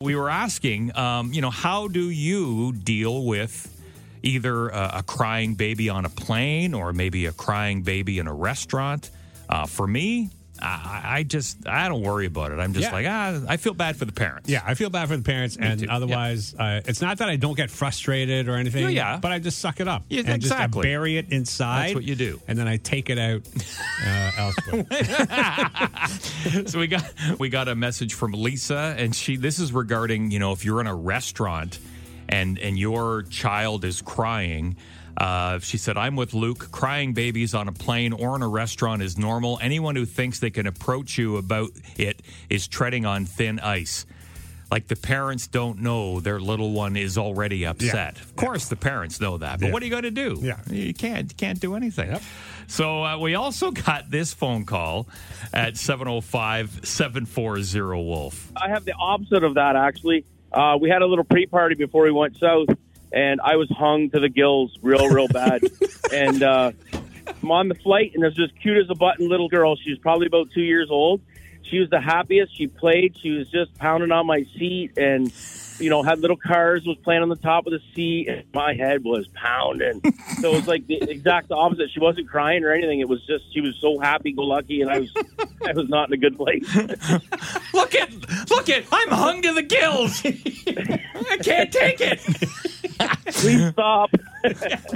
We were asking, um, you know, how do you deal with either a, a crying baby on a plane or maybe a crying baby in a restaurant? Uh, for me, I, I just I don't worry about it. I'm just Yeah. like ah, I feel bad for the parents. Yeah, I feel bad for the parents, and too. otherwise, uh, it's not that I don't get frustrated or anything. Yeah, yeah. but I just suck it up Yeah, and just I exactly. bury it inside. That's what you do. and then I take it out uh, elsewhere. so we got we got a message from Lisa, and she this is regarding you know if you're in a restaurant and and your child is crying. Uh, she said, "I'm with Luke. Crying babies on a plane or in a restaurant is normal. Anyone who thinks they can approach you about it is treading on thin ice." Like the parents don't know their little one is already upset. Of course, the parents know that, but Yeah. what are you going to do? Yeah. you can't can't do anything. Yep. So uh, we also got this phone call at 705-740 Wolf. I have the opposite of that actually. Uh, we had a little pre-party before we went south, and I was hung to the gills real, real bad. and uh, I'm on the flight, and there's this cute as a button little girl. She was probably about two years old. She was the happiest. She played. She was just pounding on my seat, and you know had little cars. Was playing on the top of the seat. And my head was pounding. so it was like the exact opposite. She wasn't crying or anything. It was just she was so happy-go-lucky, and I was I was not in a good place. Look at look at I'm hung to the gills. I can't take it. Please stop.